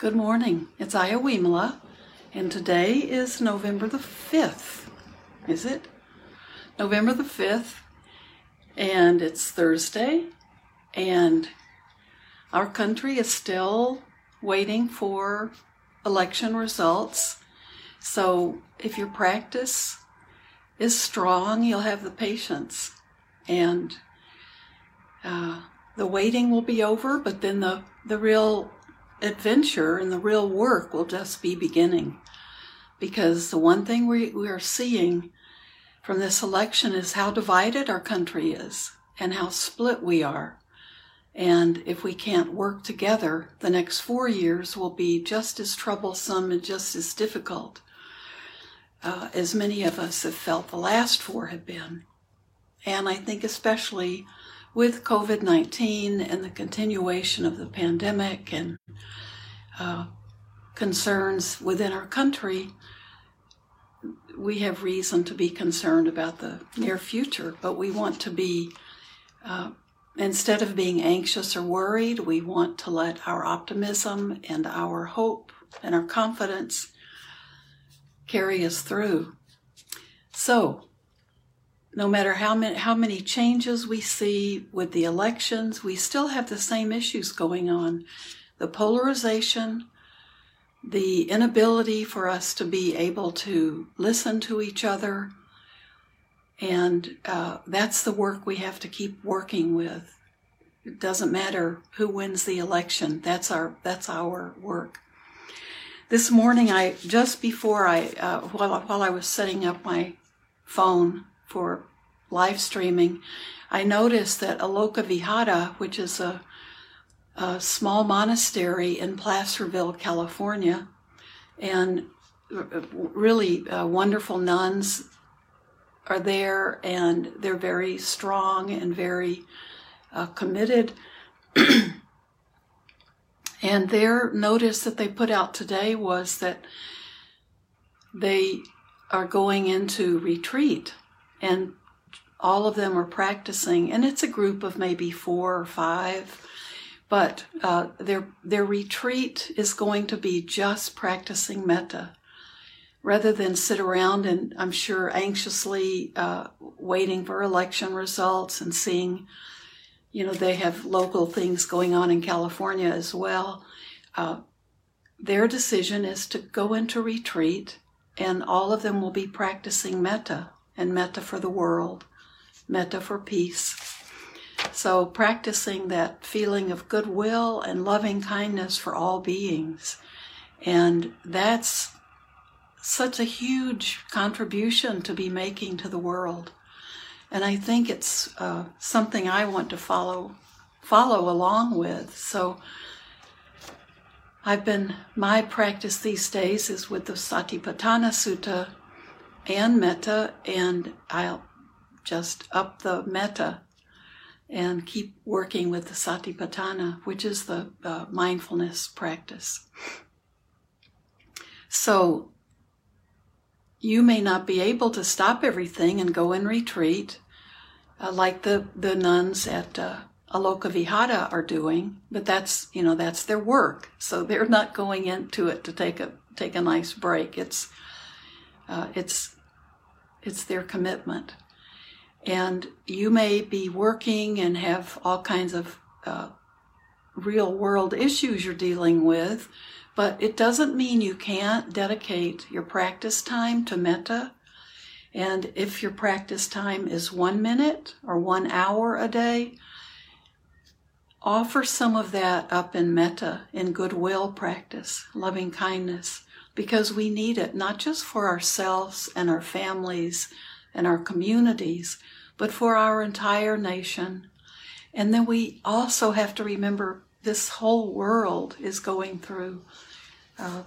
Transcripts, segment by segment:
Good morning. It's Ayya Vimala, and today is November the 5th. Is it? November the 5th, and it's Thursday, and our country is still waiting for election results. So if your practice is strong, you'll have the patience, and uh, the waiting will be over, but then the, the real adventure and the real work will just be beginning. Because the one thing we, we are seeing from this election is how divided our country is and how split we are. And if we can't work together, the next four years will be just as troublesome and just as difficult uh, as many of us have felt the last four have been. And I think, especially with COVID 19 and the continuation of the pandemic and uh, concerns within our country, we have reason to be concerned about the near future, but we want to be, uh, instead of being anxious or worried, we want to let our optimism and our hope and our confidence carry us through. So, no matter how many, how many changes we see with the elections, we still have the same issues going on. The polarization, the inability for us to be able to listen to each other, and uh, that's the work we have to keep working with. It doesn't matter who wins the election. That's our that's our work. This morning, I just before I uh, while while I was setting up my phone for live streaming, I noticed that Aloka Vihara, which is a, a small monastery in Placerville, California, and really uh, wonderful nuns are there, and they're very strong and very uh, committed. and their notice that they put out today was that they are going into retreat and all of them are practicing and it's a group of maybe four or five. But uh, their their retreat is going to be just practicing metta. Rather than sit around and i'm sure anxiously uh, waiting for election results and seeing you know they have local things going on in california as well uh, their decision is to go into retreat and all of them will be practicing metta and metta for the world, metta for peace. So, practicing that feeling of goodwill and loving kindness for all beings. And that's such a huge contribution to be making to the world. And I think it's uh, something I want to follow follow along with. So I've been my practice these days is with the Satipatthana Sutta and metta, and I'll just up the metta and keep working with the satipatthana, which is the uh, mindfulness practice. So you may not be able to stop everything and go in retreat uh, like the, the nuns at uh, Aloka Vihara are doing, but that's you know that's their work, so they're not going into it to take a take a nice break. It's uh, it's it's their commitment. And you may be working and have all kinds of uh, real world issues you're dealing with, but it doesn't mean you can't dedicate your practice time to metta. And if your practice time is one minute or one hour a day, offer some of that up in metta, in goodwill practice, loving kindness because we need it not just for ourselves and our families and our communities, but for our entire nation. And then we also have to remember this whole world is going through uh,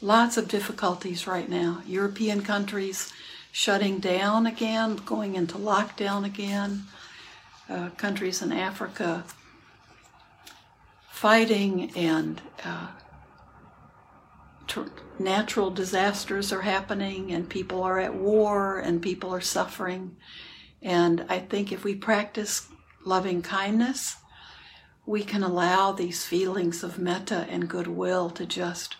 lots of difficulties right now. European countries shutting down again, going into lockdown again, uh, countries in Africa fighting and uh, natural disasters are happening and people are at war and people are suffering. And I think if we practice loving kindness, we can allow these feelings of metta and goodwill to just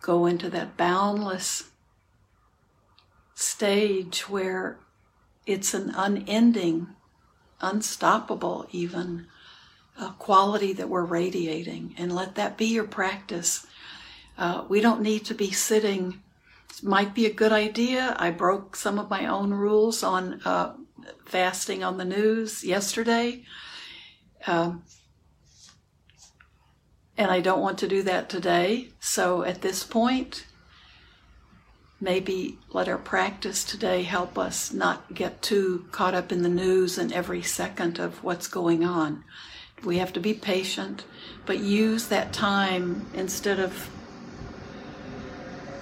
go into that boundless stage where it's an unending, unstoppable, even uh, quality that we're radiating. And let that be your practice. Uh, we don't need to be sitting. Might be a good idea. I broke some of my own rules on uh, fasting on the news yesterday. Um, and I don't want to do that today. So at this point, maybe let our practice today help us not get too caught up in the news and every second of what's going on. We have to be patient, but use that time instead of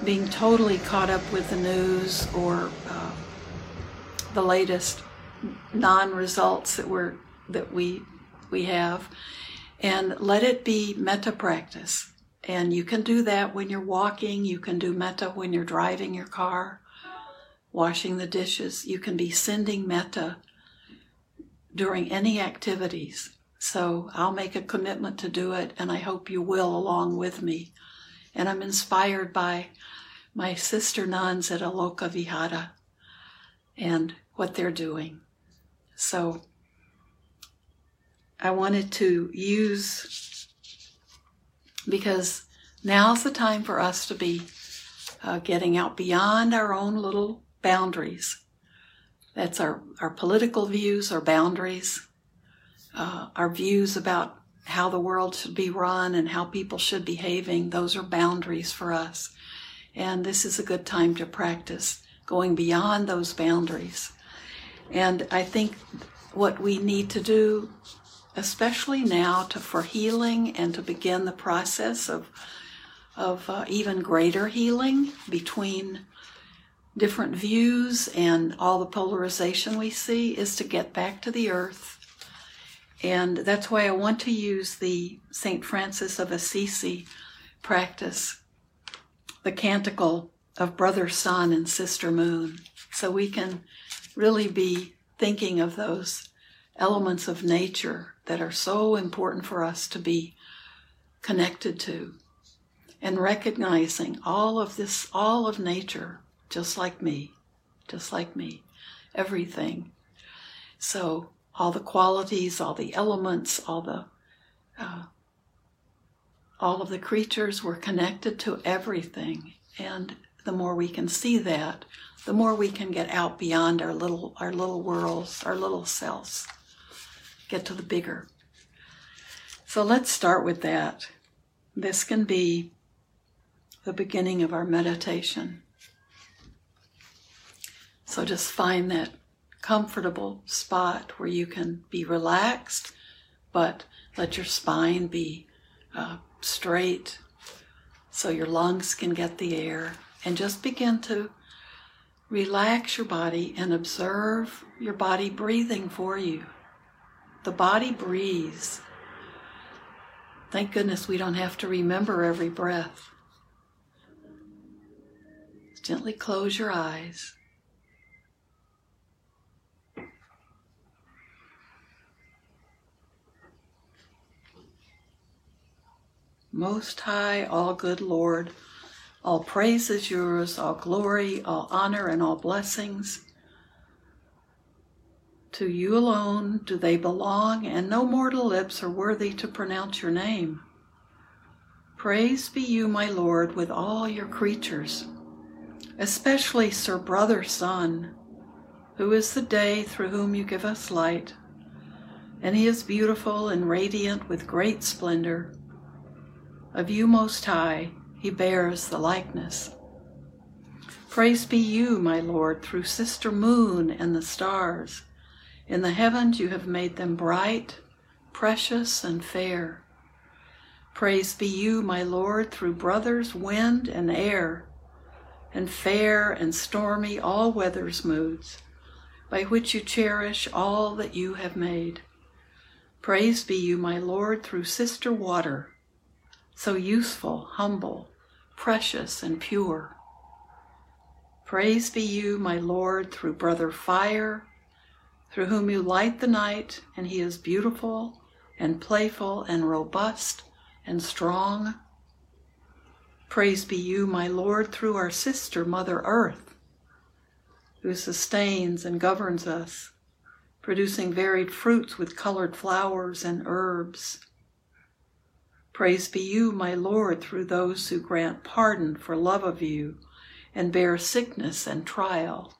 being totally caught up with the news or uh, the latest non-results that we're that we we have, and let it be metta practice. And you can do that when you're walking, you can do metta when you're driving your car, washing the dishes. You can be sending metta during any activities. So I'll make a commitment to do it, and I hope you will along with me. And I'm inspired by my sister nuns at Aloka Vihara and what they're doing. So I wanted to use because now's the time for us to be uh, getting out beyond our own little boundaries. That's our, our political views, our boundaries, uh, our views about how the world should be run and how people should be behaving. Those are boundaries for us. And this is a good time to practice going beyond those boundaries. And I think what we need to do especially now to, for healing and to begin the process of, of uh, even greater healing between different views and all the polarization we see is to get back to the earth. And that's why I want to use the St. Francis of Assisi practice, the canticle of Brother Sun and Sister Moon, so we can really be thinking of those elements of nature that are so important for us to be connected to and recognizing all of this, all of nature, just like me, just like me, everything. So, all the qualities, all the elements, all the uh, all of the creatures were connected to everything, and the more we can see that, the more we can get out beyond our little our little worlds, our little selves get to the bigger. So let's start with that. This can be the beginning of our meditation. So just find that comfortable spot where you can be relaxed, but let your spine be uh, straight so your lungs can get the air. And just begin to relax your body and observe your body breathing for you. The body breathes. Thank goodness we don't have to remember every breath. Gently close your eyes. Most High, all good Lord, all praise is yours, all glory, all honor, and all blessings to you alone do they belong, and no mortal lips are worthy to pronounce your name. Praise be you, my Lord, with all your creatures, especially Sir Brother Sun, who is the day through whom you give us light, and he is beautiful and radiant with great splendor. Of you, Most High, he bears the likeness. Praise be you, my Lord, through Sister Moon and the stars in the heavens you have made them bright, precious, and fair. Praise be you, my Lord, through brothers, wind, and air, and fair and stormy all weather's moods, by which you cherish all that you have made. Praise be you, my Lord, through sister water, so useful, humble, precious, and pure. Praise be you, my Lord, through brother fire, through whom you light the night, and he is beautiful and playful and robust and strong. Praise be you, my Lord, through our sister, Mother Earth, who sustains and governs us, producing varied fruits with colored flowers and herbs. Praise be you, my Lord, through those who grant pardon for love of you and bear sickness and trial.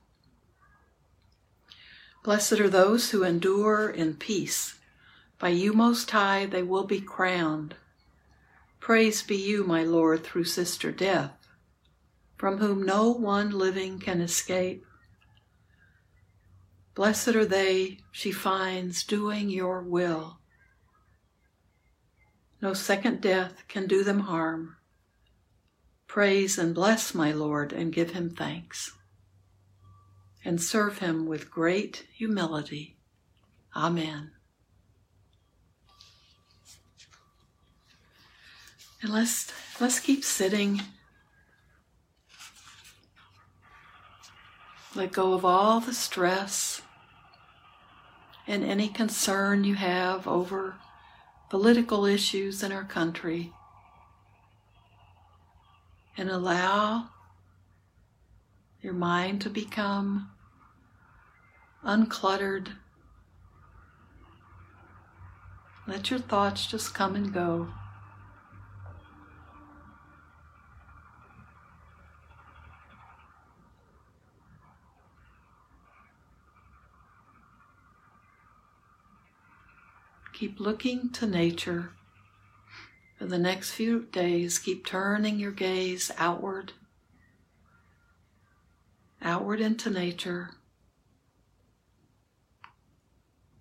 Blessed are those who endure in peace. By you, Most High, they will be crowned. Praise be you, my Lord, through Sister Death, from whom no one living can escape. Blessed are they she finds doing your will. No second death can do them harm. Praise and bless my Lord and give him thanks. And serve him with great humility. Amen. And let's let's keep sitting. Let go of all the stress and any concern you have over political issues in our country and allow your mind to become uncluttered. Let your thoughts just come and go. Keep looking to nature. For the next few days, keep turning your gaze outward, outward into nature.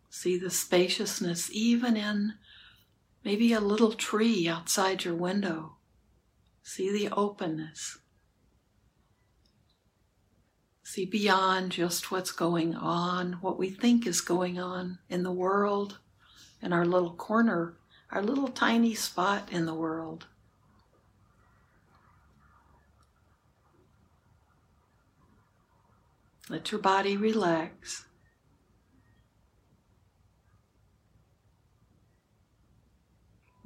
See the spaciousness even in maybe a little tree outside your window. See the openness. See beyond just what's going on, what we think is going on in the world, in our little corner our little tiny spot in the world. Let your body relax.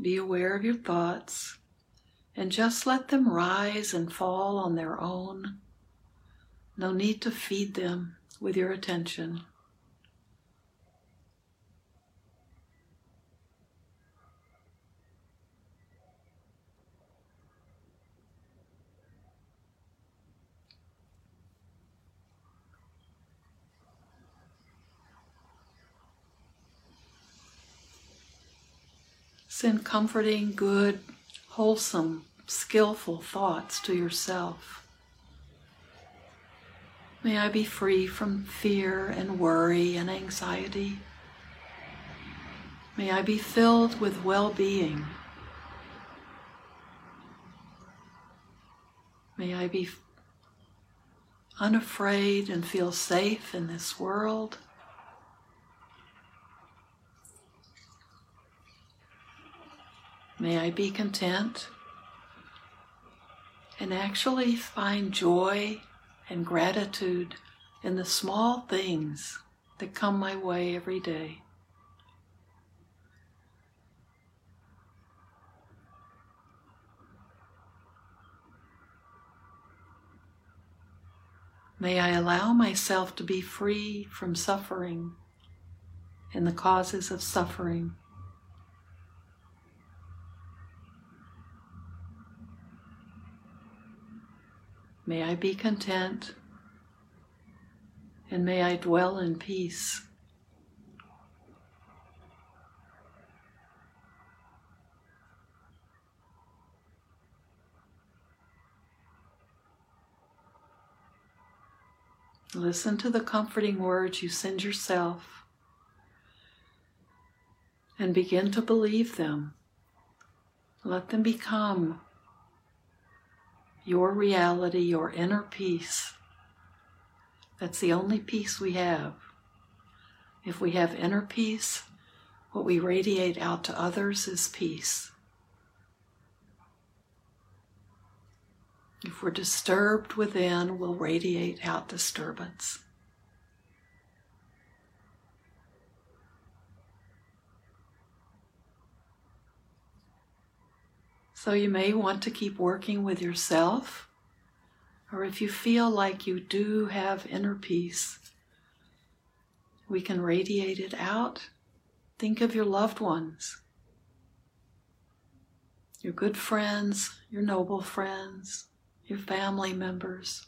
Be aware of your thoughts and just let them rise and fall on their own. No need to feed them with your attention. Send comforting, good, wholesome, skillful thoughts to yourself. May I be free from fear and worry and anxiety. May I be filled with well being. May I be unafraid and feel safe in this world. May I be content and actually find joy and gratitude in the small things that come my way every day. May I allow myself to be free from suffering and the causes of suffering. May I be content and may I dwell in peace. Listen to the comforting words you send yourself and begin to believe them. Let them become your reality, your inner peace. That's the only peace we have. If we have inner peace, what we radiate out to others is peace. If we're disturbed within, we'll radiate out disturbance. So you may want to keep working with yourself, or if you feel like you do have inner peace, we can radiate it out. Think of your loved ones, your good friends, your noble friends, your family members.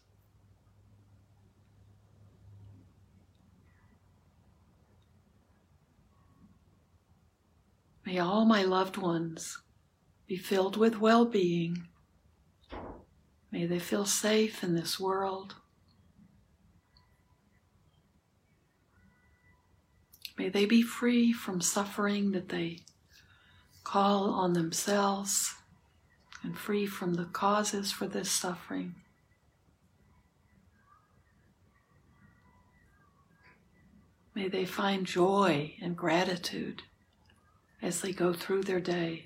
May all my loved ones be filled with well being. May they feel safe in this world. May they be free from suffering that they call on themselves and free from the causes for this suffering. May they find joy and gratitude as they go through their day.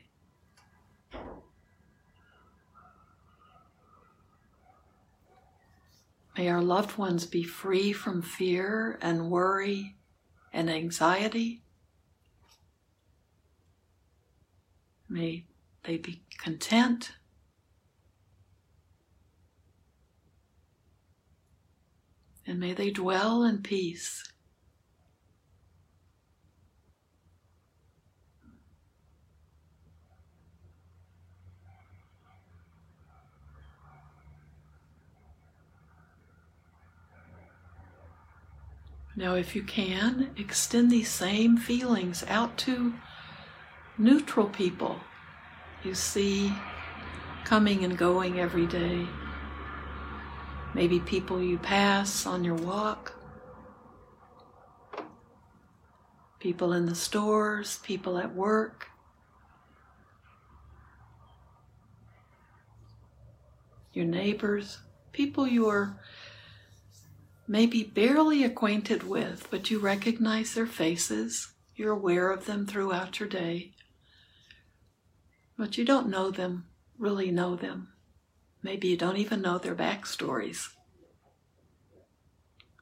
May our loved ones be free from fear and worry and anxiety. May they be content. And may they dwell in peace. Now, if you can, extend these same feelings out to neutral people you see coming and going every day. Maybe people you pass on your walk, people in the stores, people at work. Your neighbors, people you are maybe barely acquainted with, but you recognize their faces. You're aware of them throughout your day. But you don't know them, really know them. Maybe you don't even know their backstories.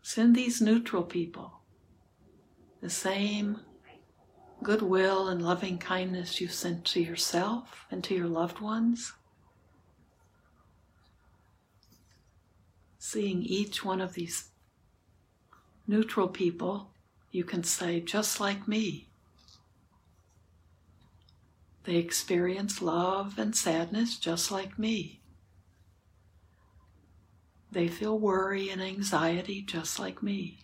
Send these neutral people the same goodwill and loving kindness you sent to yourself and to your loved ones. Seeing each one of these neutral people, you can say, just like me. They experience love and sadness just like me. They feel worry and anxiety just like me.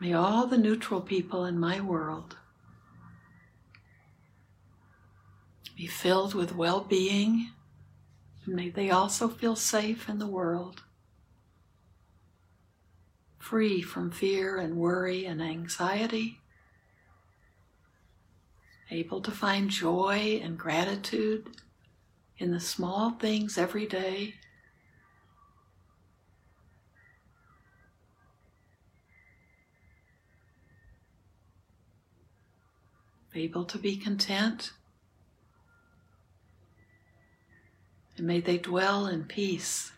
May all the neutral people in my world be filled with well being May they also feel safe in the world, free from fear and worry and anxiety, able to find joy and gratitude in the small things every day. Able to be content and may they dwell in peace.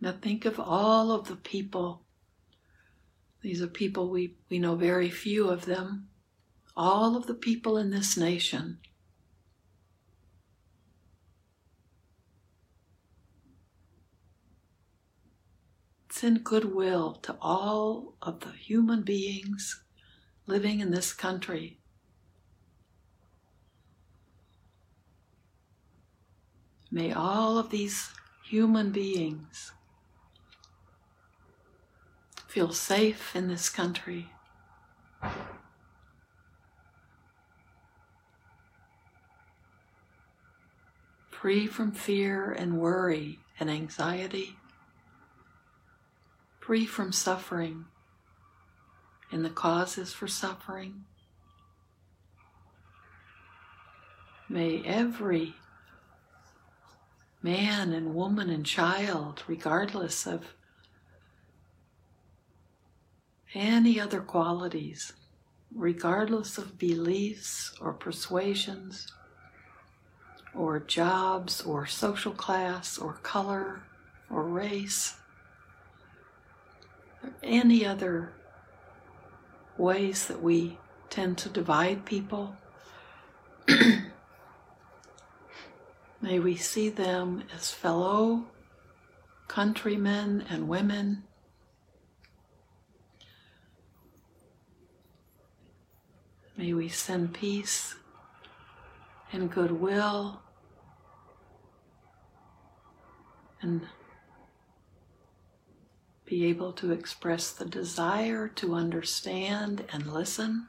Now think of all of the people. These are people we, we know very few of them. All of the people in this nation send goodwill to all of the human beings living in this country. May all of these human beings feel safe in this country. Free from fear and worry and anxiety free from suffering and the causes for suffering. May every man and woman and child, regardless of any other qualities, regardless of beliefs or persuasions, or jobs, or social class, or color, or race, any other ways that we tend to divide people. May we see them as fellow countrymen and women. May we send peace and goodwill and be able to express the desire to understand and listen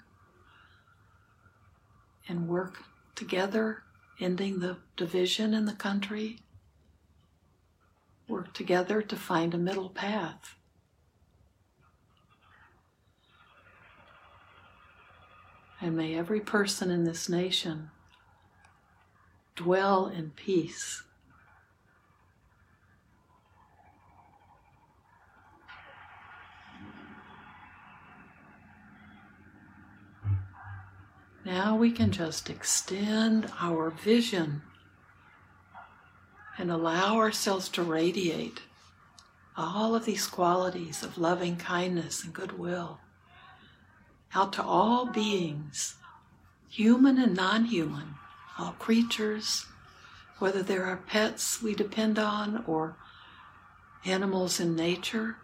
and work together, ending the division in the country. Work together to find a middle path. And may every person in this nation dwell in peace. Now we can just extend our vision and allow ourselves to radiate all of these qualities of loving kindness and goodwill out to all beings, human and non human, all creatures, whether there are pets we depend on or animals in nature.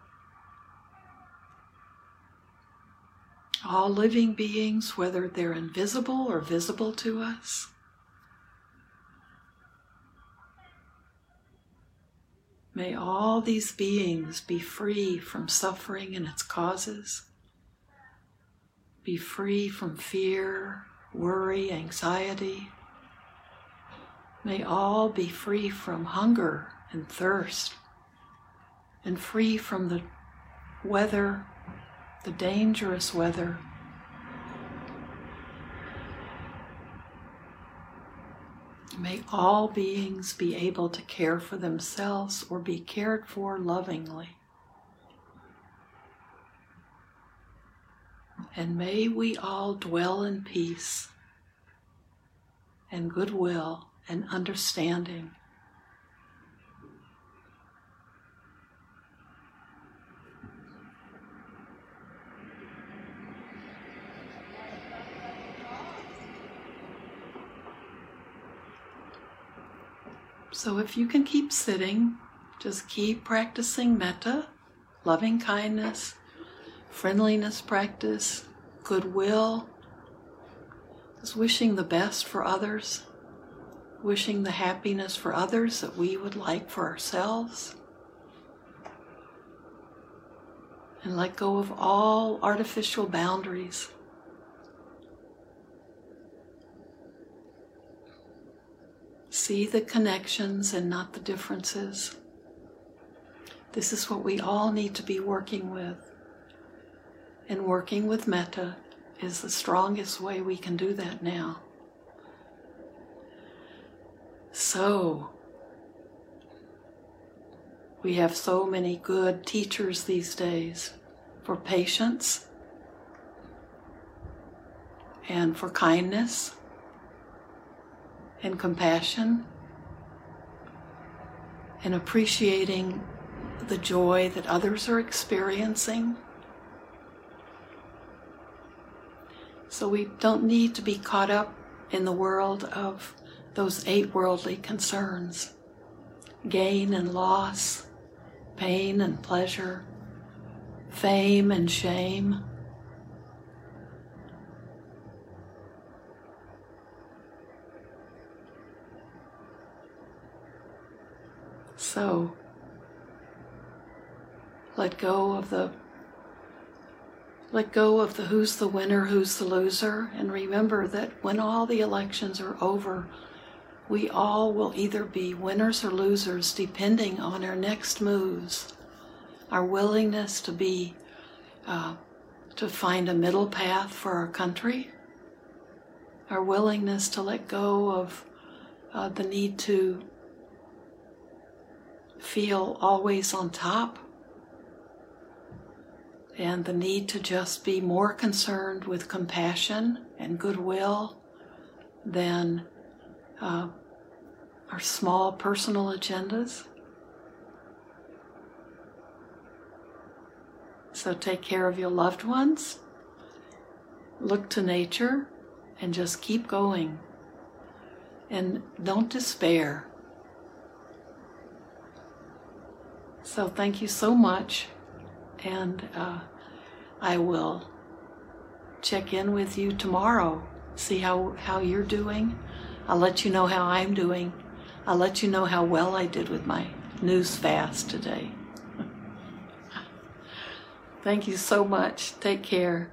All living beings, whether they're invisible or visible to us. May all these beings be free from suffering and its causes, be free from fear, worry, anxiety. May all be free from hunger and thirst, and free from the weather the dangerous weather. May all beings be able to care for themselves or be cared for lovingly. And may we all dwell in peace and goodwill and understanding. So if you can keep sitting, just keep practicing metta, loving kindness, friendliness practice, goodwill, just wishing the best for others, wishing the happiness for others that we would like for ourselves. And let go of all artificial boundaries. See the connections and not the differences. This is what we all need to be working with. And working with metta is the strongest way we can do that now. So, we have so many good teachers these days for patience and for kindness and compassion and appreciating the joy that others are experiencing. So we don't need to be caught up in the world of those eight worldly concerns gain and loss, pain and pleasure, fame and shame. So. Let go of the let go of the who's the winner, who's the loser, and remember that when all the elections are over, we all will either be winners or losers depending on our next moves, our willingness to be, uh, to find a middle path for our country, our willingness to let go of uh, the need to feel always on top and the need to just be more concerned with compassion and goodwill than uh, our small personal agendas. So take care of your loved ones, look to nature, and just keep going. And don't despair. So thank you so much, and uh, I will check in with you tomorrow, see how, how you're doing. I'll let you know how I'm doing. I'll let you know how well I did with my news fast today. Thank you so much. Take care.